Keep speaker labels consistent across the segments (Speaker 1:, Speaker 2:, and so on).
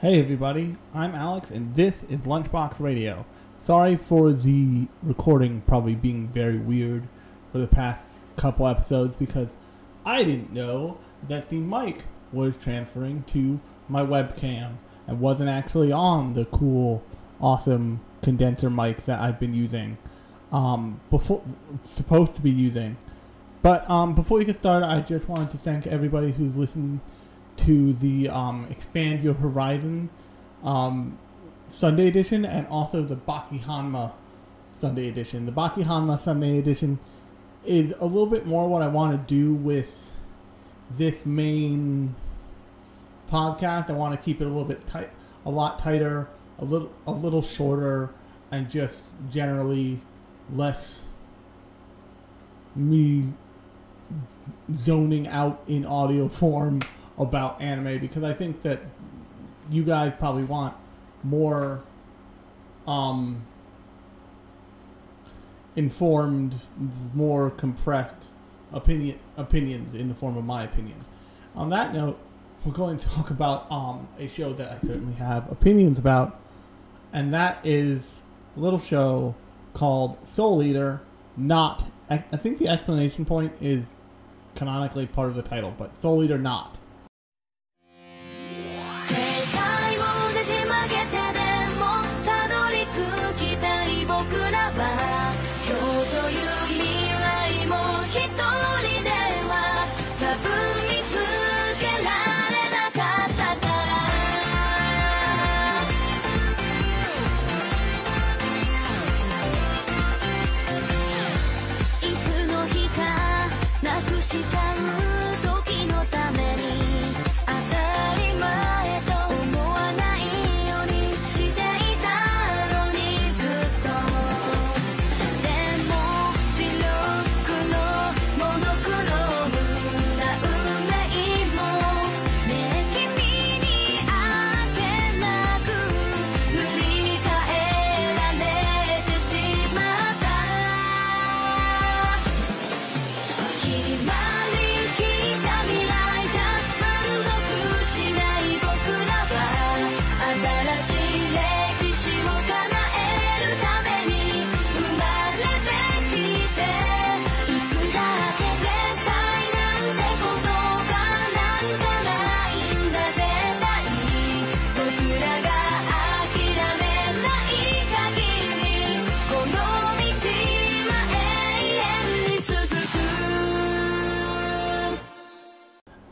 Speaker 1: Hey everybody, I'm Alex and this is Lunchbox Radio. Sorry for the recording probably being very weird for the past couple episodes because I didn't know that the mic was transferring to my webcam and wasn't actually on the cool, awesome condenser mic that I've been using. Um, before supposed to be using. But um, before we get started, I just wanted to thank everybody who's listened to the um, Expand Your Horizon um, Sunday edition and also the Baki Hanma Sunday edition. The Baki Hanma Sunday edition is a little bit more what I want to do with this main podcast. I want to keep it a little bit tight, a lot tighter, a little a little shorter, and just generally less me zoning out in audio form about anime because I think that you guys probably want more um, informed, more compressed opinion opinions in the form of my opinion. On that note, we're going to talk about um, a show that I certainly have opinions about, and that is a little show called Soul Eater. Not, I, I think the explanation point is canonically part of the title, but Soul Eater not.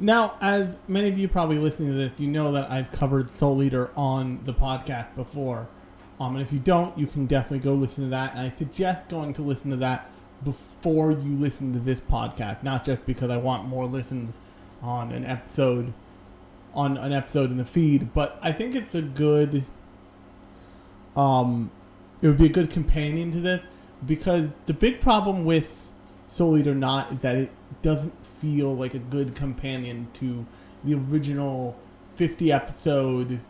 Speaker 1: Now, as many of you probably listening to this, you know that I've covered Soul Eater on the podcast before. Um, and if you don't, you can definitely go listen to that. And I suggest going to listen to that before you listen to this podcast, not just because I want more listens on an episode on an episode in the feed, but I think it's a good um it would be a good companion to this because the big problem with Soul Eater Not is that it doesn't feel like a good companion to the original 50 episode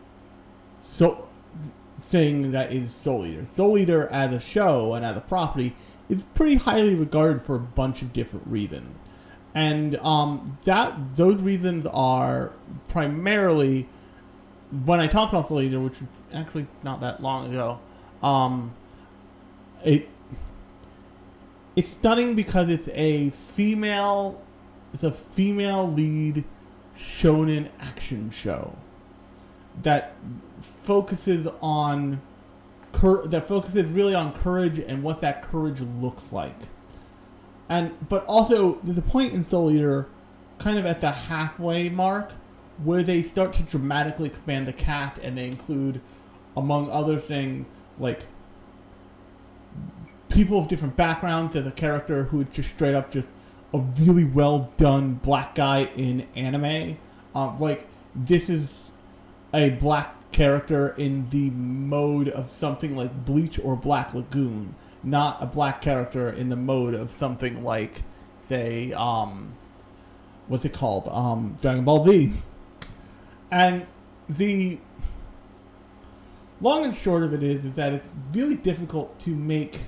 Speaker 1: so thing that is Soul Eater. Soul Eater as a show and as a property is pretty highly regarded for a bunch of different reasons. And um, that those reasons are primarily when I talked about Soul Eater, which was actually not that long ago, um, it it's stunning because it's a female it's a female lead shonen action show that focuses on cur- that focuses really on courage and what that courage looks like. And but also there's a point in soul eater kind of at the halfway mark where they start to dramatically expand the cast and they include among other things like people of different backgrounds. There's a character who just straight up just a really well done black guy in anime. Um, like this is a black character in the mode of something like bleach or black lagoon not a black character in the mode of something like say um what's it called? Um dragon ball z. And the long and short of it is, is that it's really difficult to make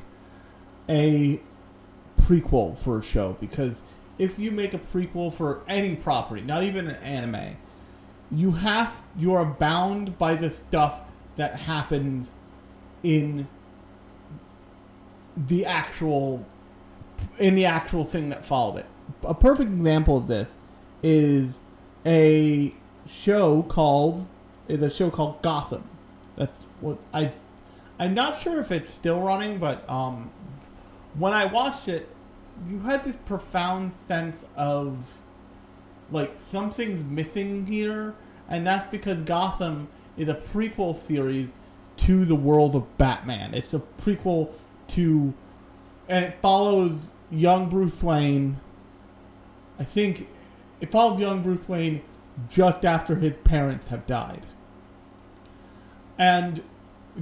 Speaker 1: a prequel for a show because if you make a prequel for any property, not even an anime, you have you are bound by the stuff that happens in the actual in the actual thing that followed it. A perfect example of this is a show called is a show called Gotham. That's what I I'm not sure if it's still running, but um when I watched it, you had this profound sense of like something's missing here, and that's because Gotham is a prequel series to the world of Batman. It's a prequel to, and it follows young Bruce Wayne. I think it follows young Bruce Wayne just after his parents have died, and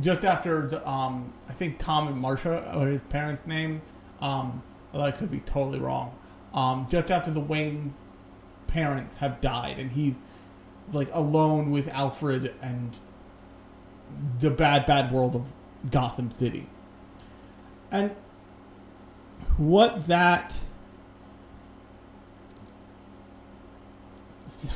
Speaker 1: just after um, I think Tom and Marsha are his parents' name. Um, I could be totally wrong. Um, just after the Wayne parents have died, and he's like alone with Alfred and the bad, bad world of Gotham City. And what that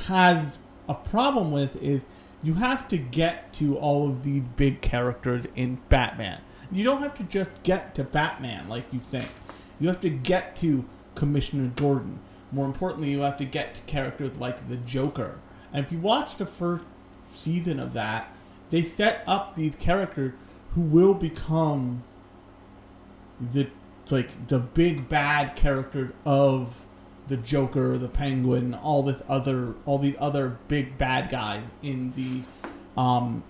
Speaker 1: has a problem with is you have to get to all of these big characters in Batman. You don't have to just get to Batman like you think. You have to get to Commissioner Gordon. More importantly, you have to get to characters like the Joker. And if you watch the first season of that, they set up these characters who will become the like the big bad characters of the Joker, the Penguin, all this other all these other big bad guys in the um,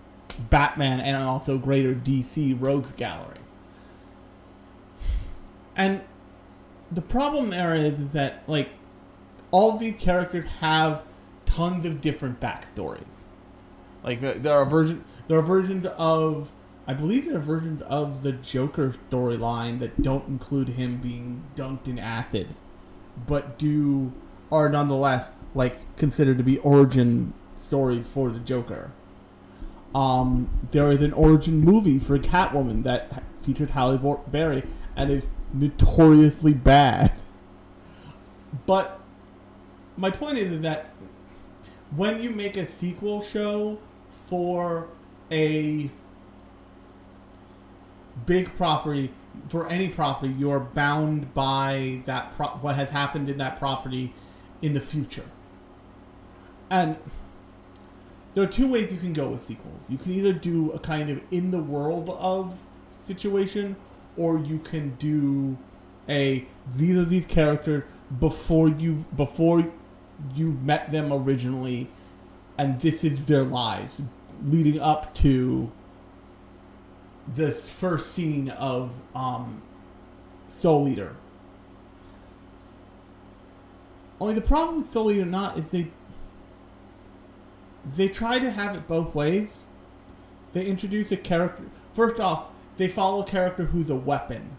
Speaker 1: Batman and also greater DC Rogues Gallery. And the problem there is that like all these characters have tons of different backstories. Like there are version there are versions of I believe there are versions of the Joker storyline that don't include him being dunked in acid, but do are nonetheless like considered to be origin stories for the Joker. Um, there is an origin movie for Catwoman that featured Halle Berry and is notoriously bad. But my point is that when you make a sequel show for a big property, for any property, you are bound by that pro- what has happened in that property in the future. And there are two ways you can go with sequels. You can either do a kind of in the world of situation, or you can do a these are these characters before you before you met them originally, and this is their lives leading up to this first scene of um, Soul Eater. Only the problem with Soul Eater not is they they try to have it both ways. They introduce a character. First off, they follow a character who's a weapon.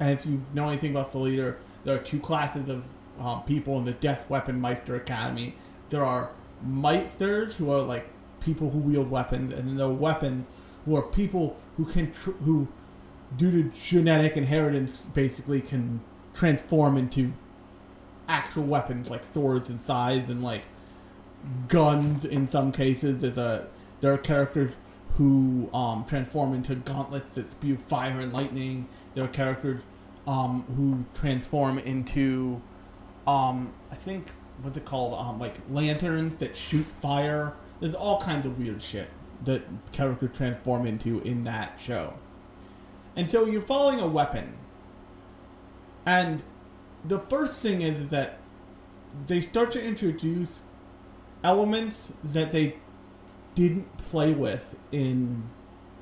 Speaker 1: And if you know anything about Soul Eater, there are two classes of um, people in the Death Weapon Meister Academy. There are Meisters, who are like people who wield weapons, and then there are weapons, who are people who can, tr- who, due to genetic inheritance, basically can transform into actual weapons like swords and scythes and like guns in some cases. There's a there are characters who um, transform into gauntlets that spew fire and lightning. There are characters um, who transform into um, I think what's it called um, like lanterns that shoot fire. There's all kinds of weird shit that character transform into in that show. And so you're following a weapon. And the first thing is that they start to introduce elements that they didn't play with in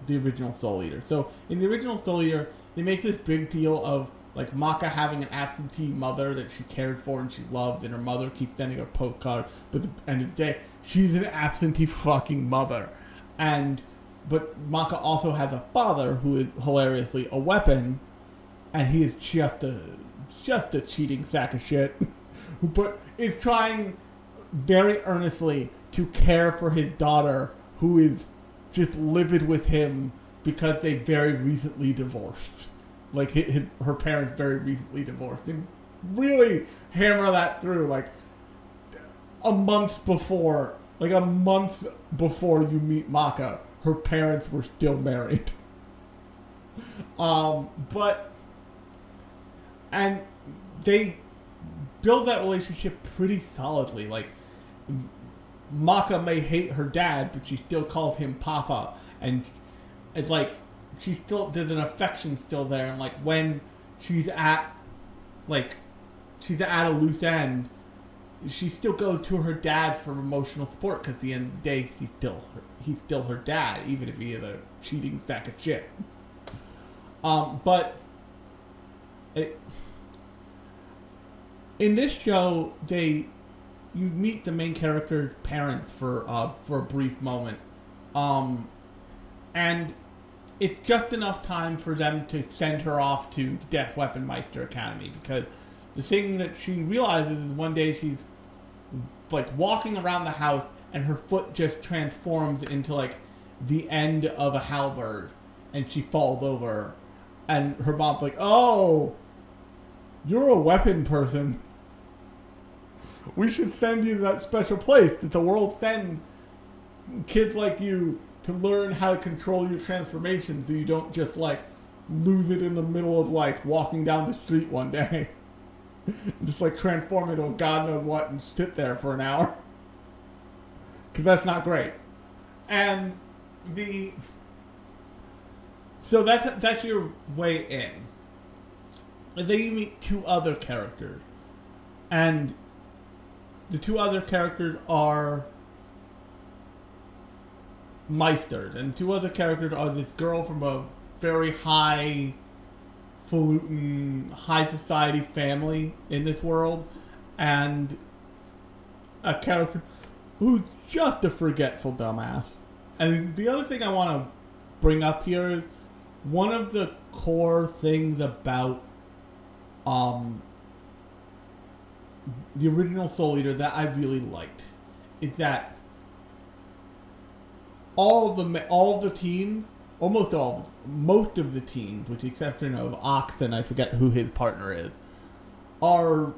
Speaker 1: the original Soul Eater. So in the original Soul Eater, they make this big deal of like Maka having an absentee mother that she cared for and she loved, and her mother keeps sending her postcard. But at the end of the day, she's an absentee fucking mother, and but Maka also has a father who is hilariously a weapon, and he is just a just a cheating sack of shit, but is trying very earnestly to care for his daughter who is just livid with him because they very recently divorced. Like his, his, her parents very recently divorced, and really hammer that through like a month before, like a month before you meet Maka, her parents were still married. um, but and they build that relationship pretty solidly. Like Maka may hate her dad, but she still calls him Papa, and it's like she still there's an affection still there. And like when she's at like she's at a loose end, she still goes to her dad for emotional support because at the end of the day, he's still her, he's still her dad, even if he is a cheating sack of shit. Um, but it, in this show, they you meet the main character's parents for uh, for a brief moment, um, and it's just enough time for them to send her off to the Death Weapon Meister Academy because the thing that she realizes is one day she's like walking around the house and her foot just transforms into like the end of a halberd and she falls over. And her mom's like oh you're a weapon person. We should send you to that special place that the world sends kids like you to learn how to control your transformation so you don't just like lose it in the middle of like walking down the street one day just like transform into a god knows what and sit there for an hour. Because that's not great. And the so that's that's your way in. And then you meet two other characters. And the two other characters are Meisters, and two other characters are this girl from a very high falutin, high society family in this world, and a character who's just a forgetful dumbass. And the other thing I want to bring up here is one of the core things about um the original Soul Eater that I really liked is that all the all the teams, almost all, most of the teams, with the exception of Ox and I forget who his partner is, are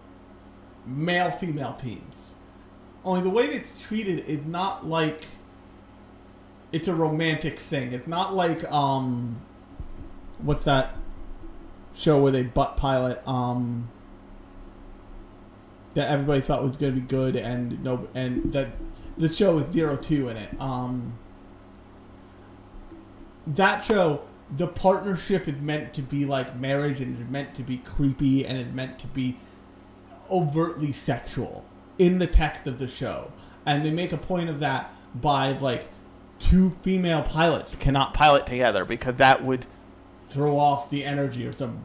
Speaker 1: male female teams. Only the way it's treated is not like it's a romantic thing. It's not like um, what's that show where they butt pilot um that everybody thought was going to be good and no and that the show was zero two in it um that show the partnership is meant to be like marriage and it's meant to be creepy and it's meant to be overtly sexual in the text of the show. And they make a point of that by like two female pilots cannot pilot together because that would throw off the energy or some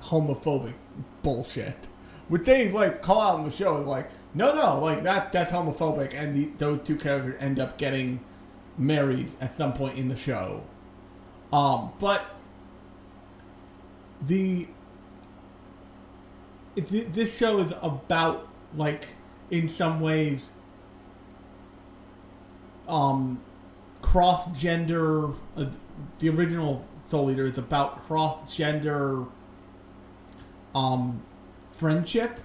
Speaker 1: homophobic bullshit. Which they like call out in the show like no no like that that's homophobic. And the, those two characters end up getting married at some point in the show. Um but the it's this show is about like in some ways um cross gender uh, the original soul eater is about cross gender um friendship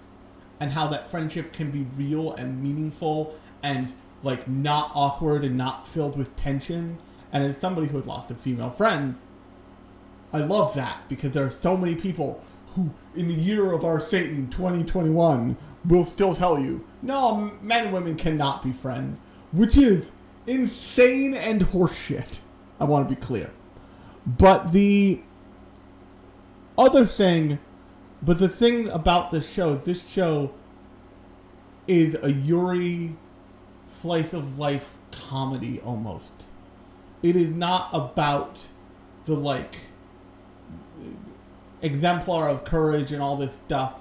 Speaker 1: and how that friendship can be real and meaningful and like not awkward and not filled with tension. And as somebody who has lost a female friend i love that because there are so many people who in the year of our satan 2021 will still tell you no men and women cannot be friends which is insane and horseshit i want to be clear. But the other thing but the thing about this show, this show is a Yuri slice of life comedy almost. It is not about the like exemplar of courage and all this stuff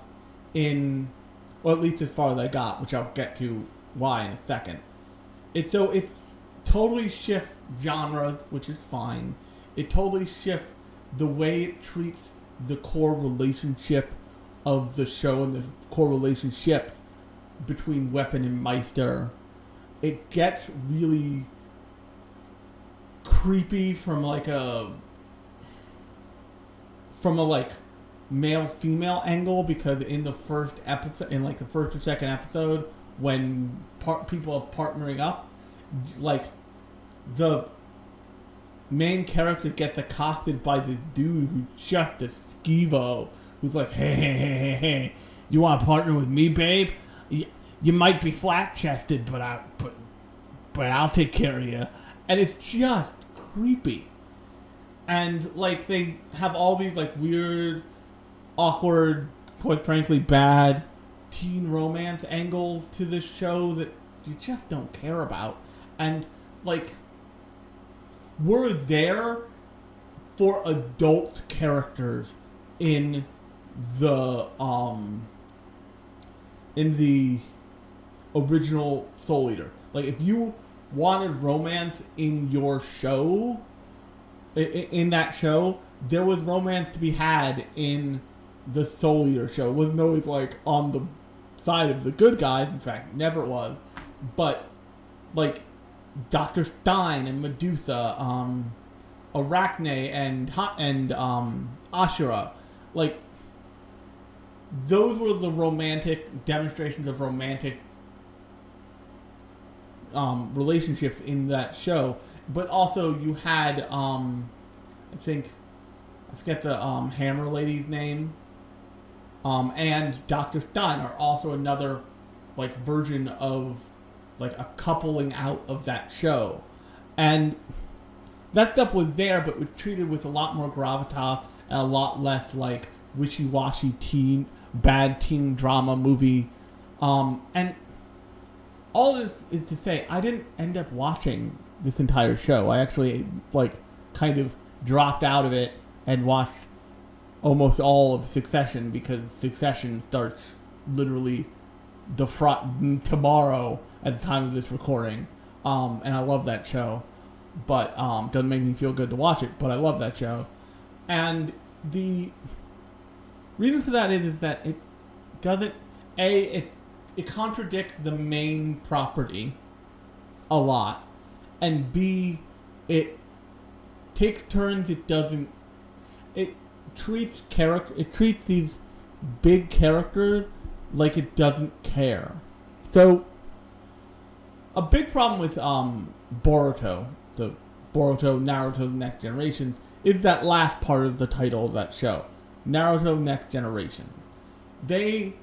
Speaker 1: in or at least as far as I got, which I'll get to why in a second. It's so it's totally shifts genres, which is fine. It totally shifts the way it treats the core relationship of the show and the core relationships between Weapon and Meister. It gets really creepy from like a from a like male female angle because in the first episode in like the first or second episode when par- people are partnering up, like the main character gets accosted by this dude who's just a skeevo, who's like, hey, hey, hey, hey, hey, you want to partner with me, babe? You, might be flat chested, but I, but, but I'll take care of you. And it's just creepy. And like they have all these like weird, awkward, quite frankly bad teen romance angles to this show that you just don't care about. And like we're there for adult characters in the um in the original Soul Eater. Like if you wanted romance in your show in that show, there was romance to be had in the Soul Eater show. It wasn't always like on the side of the good guys. In fact, never was. But like Doctor Stein and Medusa, um, Arachne and and um, Ashura, like those were the romantic demonstrations of romantic um, relationships in that show. But also you had, um, I think, I forget the um, Hammer lady's name, um, and Doctor Stein are also another like version of like a coupling out of that show, and that stuff was there, but was treated with a lot more gravitas and a lot less like wishy-washy teen, bad teen drama movie, um, and all this is to say, I didn't end up watching this entire show. I actually like kind of dropped out of it and watched almost all of Succession because Succession starts literally the fr- tomorrow at the time of this recording. Um, and I love that show, but um, doesn't make me feel good to watch it. But I love that show, and the reason for that is, is that it doesn't a it it contradicts the main property a lot, and b it takes turns it doesn't it treats character it treats these big characters like it doesn't care. So a big problem with um Boruto, the Boruto Naruto Next Generations, is that last part of the title of that show. Naruto Next Generations. They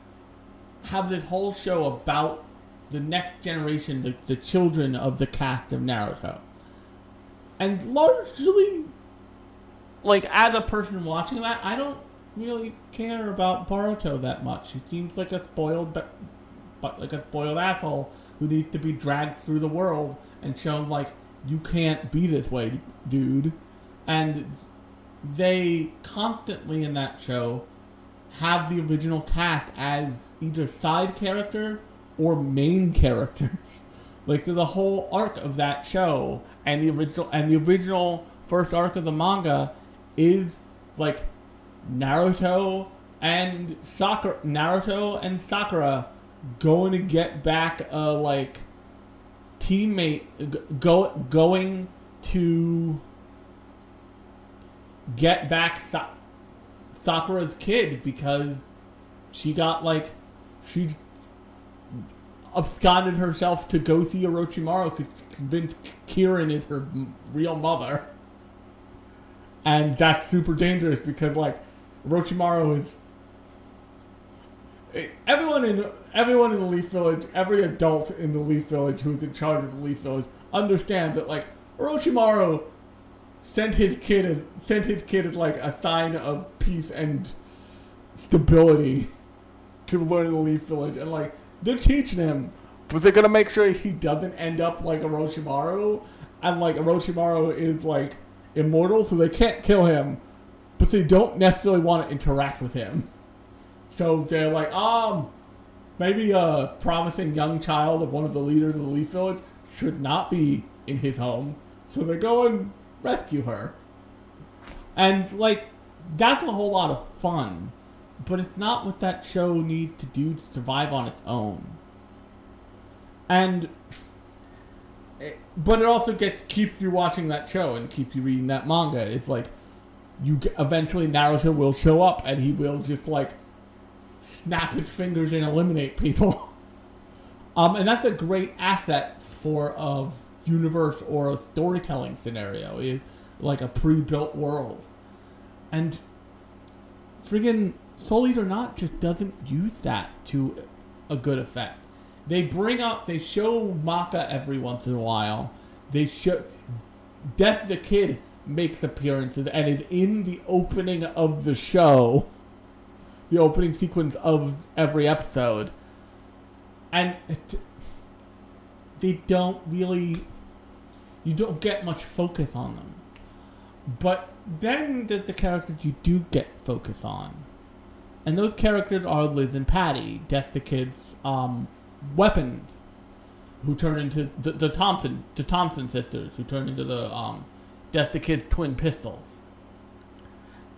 Speaker 1: have this whole show about the next generation, the, the children of the cast of Naruto. And largely, like, as a person watching that, I don't really care about Boruto that much. He seems like a spoiled, but, but like a spoiled asshole who needs to be dragged through the world and shown, like, you can't be this way, dude. And they constantly in that show have the original cast as either side character or main characters. like the whole arc of that show and the original and the original first arc of the manga is like Naruto and Sakura Naruto and Sakura going to get back a like teammate go going to get back Sakura's kid because she got like she absconded herself to go see Orochimaru to convince Karin is her real mother. And that's super dangerous because like Orochimaru is eh, everyone in everyone in the Leaf Village, every adult in the Leaf Village who's in charge of the Leaf Village understands that like Orochimaru sent his kid a, sent his kid as like a sign of peace and stability to learn the Leaf Village, and like they're teaching him, but they're gonna make sure he doesn't end up like Orochimaru, and like Orochimaru is like immortal, so they can't kill him, but they don't necessarily want to interact with him. So they're like, um, maybe a promising young child of one of the leaders of the Leaf Village should not be in his home. So they're and rescue her. And like that's a whole lot of fun, but it's not what that show needs to do to survive on its own. And it- but it also gets keeps you watching that show and keeps you reading that manga. It's like you eventually Naruto will show up and he will just like snap his fingers and eliminate people. Um, and that's a great asset for a universe or a storytelling scenario is like a pre-built world. And friggin' Soul Eater Not just doesn't use that to a good effect. They bring up, they show Maka every once in a while. They show Death the Kid makes appearances and is in the opening of the show, the opening sequence of every episode, and it, they don't really, you don't get much focus on them. But then there's the characters you do get focus on. And those characters are Liz and Patty, Death the Kid's um, weapons, who turn into the, the Thompson the Thompson sisters, who turn into the um, Death the Kid's twin pistols.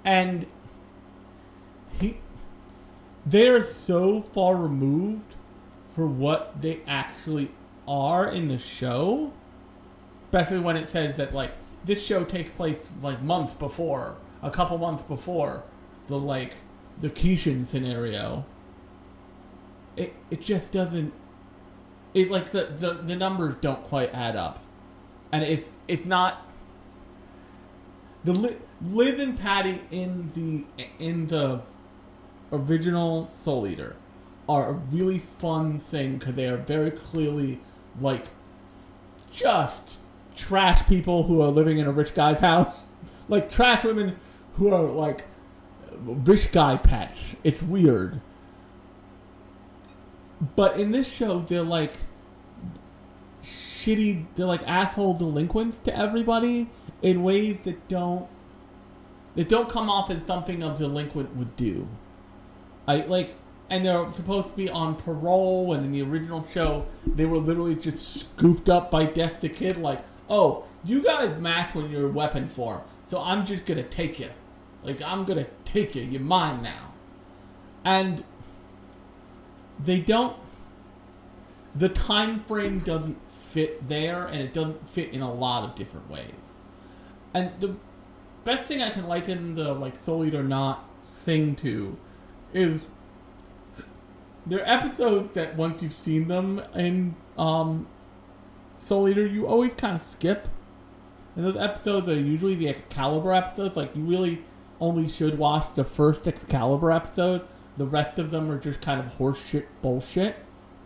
Speaker 1: And he they are so far removed for what they actually are in the show. Especially when it says that like this show takes place like months before, a couple months before the like the Kishin scenario. It it just doesn't. It like the, the the numbers don't quite add up, and it's it's not. The Li- Liz and Patty in the in the original Soul Eater are a really fun thing because they are very clearly like just trash people who are living in a rich guy's house, like trash women who are like rich guy pets. It's weird. But in this show, they're like shitty. They're like asshole delinquents to everybody in ways that don't that don't come off as something a delinquent would do. I like, and they're supposed to be on parole. And in the original show, they were literally just scooped up by Death the Kid. Like, oh, you guys match when you're weapon form, so I'm just gonna take you. Like, I'm gonna take you. You're mine now. And they don't. The time frame doesn't fit there, and it doesn't fit in a lot of different ways. And the best thing I can liken the like Soul Eater not thing to is there are episodes that once you've seen them in um, Soul Eater, you always kind of skip. And those episodes are usually the Excalibur episodes. Like you really only should watch the first Excalibur episode. The rest of them are just kind of horseshit bullshit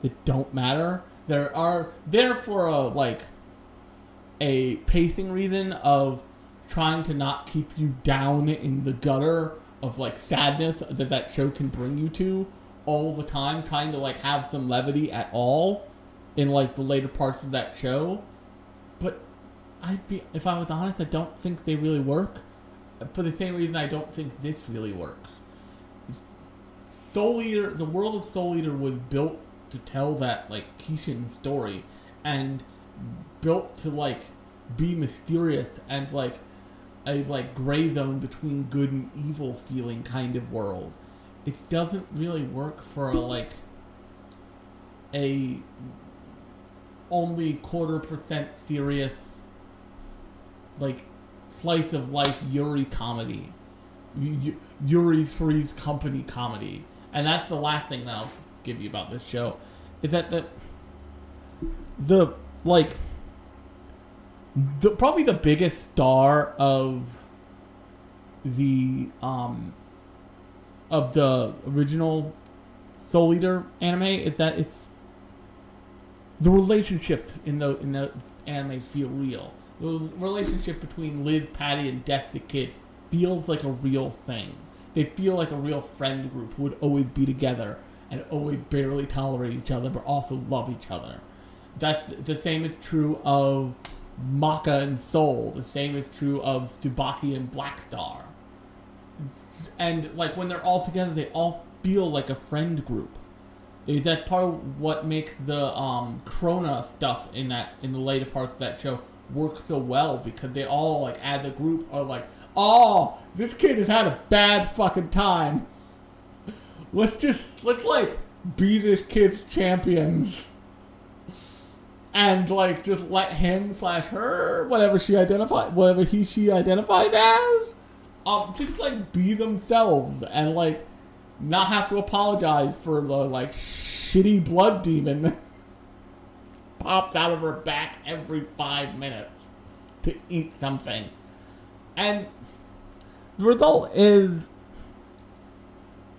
Speaker 1: that don't matter. There are there for a like a pacing reason of trying to not keep you down in the gutter of like sadness that that show can bring you to all the time trying to like have some levity at all in like the later parts of that show. But i'd be if i was honest i don't think they really work. For the same reason i don't think this really works. Soul eater the world of soul eater was built to tell that like kishin story and built to like be mysterious and like a like gray zone between good and evil feeling kind of world. It doesn't really work for a like a only quarter percent serious like slice of life Yuri comedy. Yuri's Three's Company comedy. And that's the last thing that I'll give you about this show. Is that the the like the probably the biggest star of the um of the original Soul Eater anime is that it's the relationships in the in the anime feel real. The relationship between Liz, Patty, and Death the Kid feels like a real thing. They feel like a real friend group who would always be together and always barely tolerate each other, but also love each other. That's the same is true of Maka and Soul. The same is true of Tsubaki and Black Star. And like when they're all together, they all feel like a friend group. Is that part of what makes the um, Crona stuff in that in the later parts of that show work so well? Because they all like as a group are like, oh, this kid has had a bad fucking time. Let's just let's like be this kid's champions. And like just let him slash her, whatever she identified, whatever he she identified as, um, just like be themselves. And like not have to apologize for the like shitty blood demon popped out of her back every five minutes to eat something. And the result is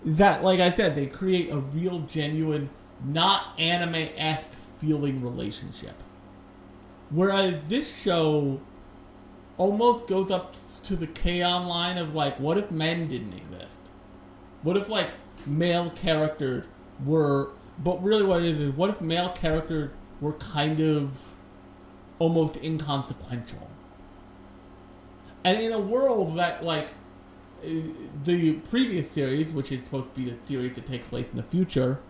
Speaker 1: that, like I said, they create a real, genuine, not anime esque feeling relationship. Whereas this show almost goes up to the K-On! line of like, what if men didn't exist? What if like male characters were, but really what it is is, what if male characters were kind of almost inconsequential? And in a world that like uh, the previous series, which is supposed to be the series that takes place in the future,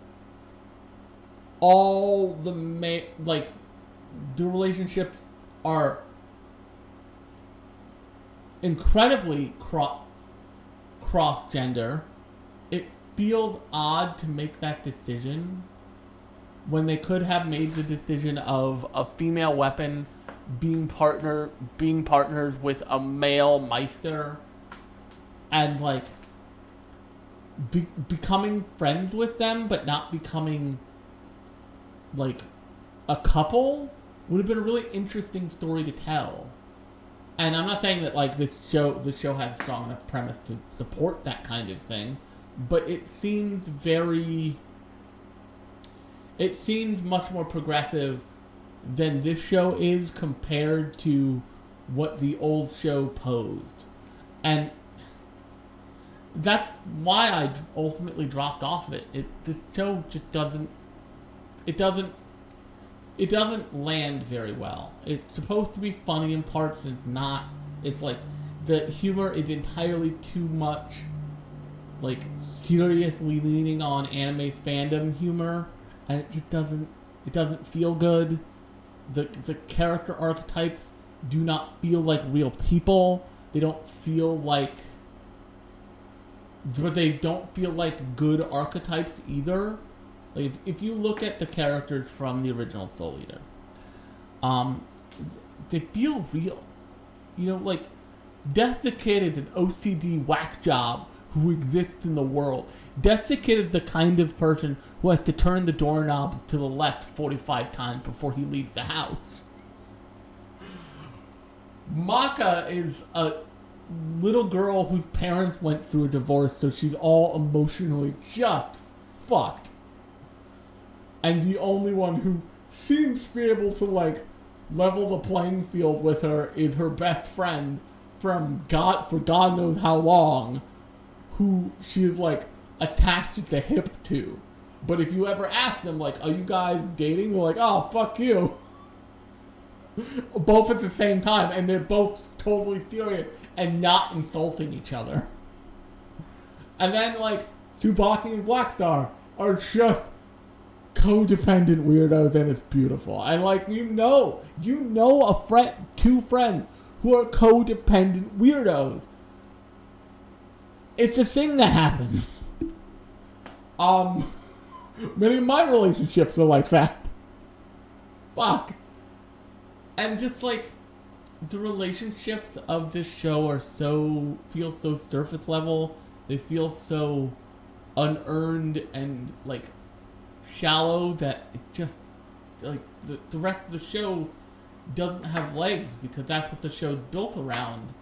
Speaker 1: all the ma- like the relationships are incredibly cro- cross gender. Feels odd to make that decision when they could have made the decision of a female weapon being partner being partners with a male meister and like be- becoming friends with them but not becoming like a couple would have been a really interesting story to tell. And i'm not saying that like this show this show has strong enough premise to support that kind of thing but it seems very it seems much more progressive than this show is compared to what the old show posed and that's why I ultimately dropped off of it. It the show just doesn't it doesn't it doesn't land very well. It's supposed to be funny in parts, and it's not. It's like the humor is entirely too much like seriously leaning on anime fandom humor and it just doesn't it doesn't feel good. The the character archetypes do not feel like real people. They don't feel like but they don't feel like good archetypes either. Like if, if you look at the characters from the original Soul Eater, um, they feel real. You know, like Death the Kid is an OCD whack job who exists in the world. Kid is the kind of person who has to turn the doorknob to the left 45 times before he leaves the house. Maka is a little girl whose parents went through a divorce, so she's all emotionally just fucked. And the only one who seems to be able to like level the playing field with her is her best friend from God for God knows how long, who she is like attached at the hip to. But if you ever ask them like, "Are you guys dating?" They're like, "Oh, fuck you." both at the same time, and they're both totally serious and not insulting each other. And then like Tsubaki and Blackstar are just codependent weirdos, and it's beautiful. And like you know, you know a friend, two friends who are codependent weirdos. It's a thing that happens. Um, many of my relationships are like that. Fuck. And just like the relationships of this show are so feel so surface level. They feel so unearned and like shallow that it just like the, the rest of the show doesn't have legs because that's what the show's built around.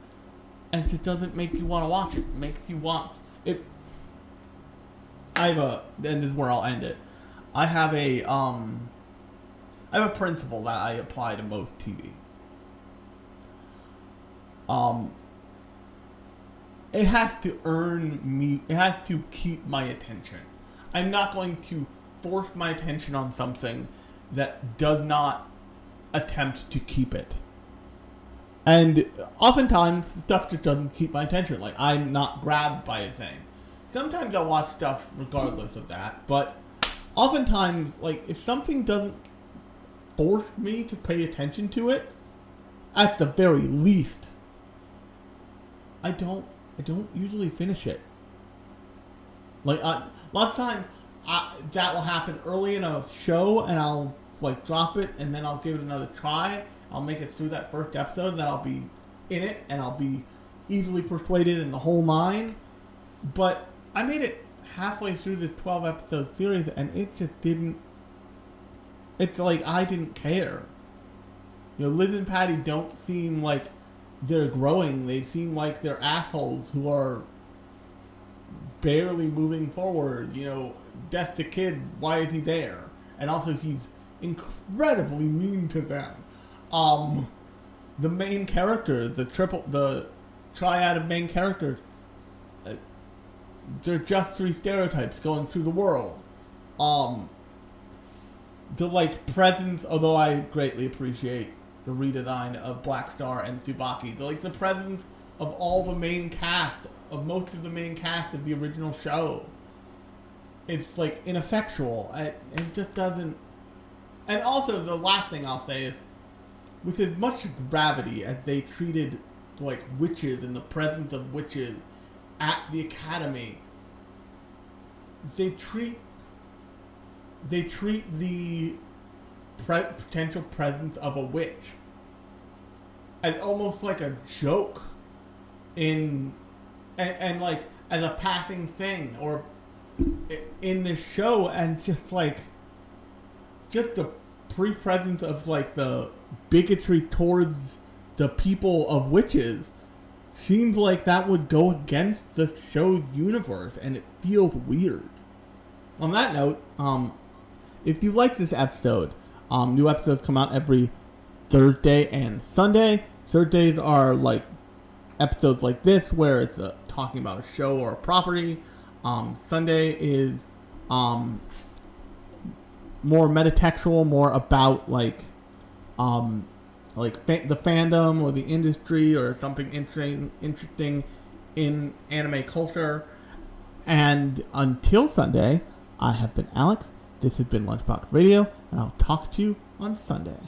Speaker 1: And it doesn't make you want to watch it. It makes you want it I have a and this is where I'll end it. I have a um I have a principle that I apply to most TV. Um, it has to earn me. It has to keep my attention. I'm not going to force my attention on something that does not attempt to keep it. And oftentimes, stuff just doesn't keep my attention. Like I'm not grabbed by a thing. Sometimes I'll watch stuff regardless of that, but oftentimes, like if something doesn't force me to pay attention to it, at the very least, I don't I don't usually finish it. Like uh, lots of times, I, that will happen early in a show, and I'll like drop it, and then I'll give it another try. I'll make it through that first episode, and then I'll be in it, and I'll be easily persuaded in the whole nine. But I made it halfway through this twelve episode series, and it just didn't it's like I didn't care. You know, Liz and Patty don't seem like they're growing. They seem like they're assholes who are barely moving forward. You know, Death the Kid, why is he there? And also, he's incredibly mean to them. Um, the main characters, the triple, the triad of main characters, uh, they're just three stereotypes going through the world. Um, the like presence, although I greatly appreciate the redesign of Black Star and Tsubaki, the like the presence of all the main cast of most of the main cast of the original show. It's like ineffectual. It, it just doesn't. And also, the last thing I'll say is, with as much gravity as they treated like witches and the presence of witches at the academy, they treat they treat the pre- potential presence of a witch as almost like a joke in and, and like as a passing thing or in this show and just like just the pre-presence of like the bigotry towards the people of witches seems like that would go against the show's universe and it feels weird. On that note um if you like this episode um new episodes come out every thursday and sunday. Thursdays are like episodes like this where it's uh, talking about a show or a property. Um sunday is um more metatextual, more about like, um, like fa- the fandom or the industry or something interesting, interesting in anime culture. And until Sunday, I have been Alex. This has been Lunchbox Radio, and I'll talk to you on Sunday.